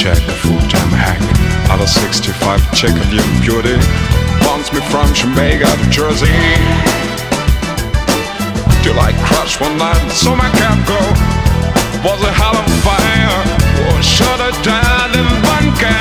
check, full-time hack. Other 65 check of your beauty. Wants me from Jamaica to Jersey. Till I crash one night and saw my cab go. Was a hell on fire. Oh, shut it down in bunker.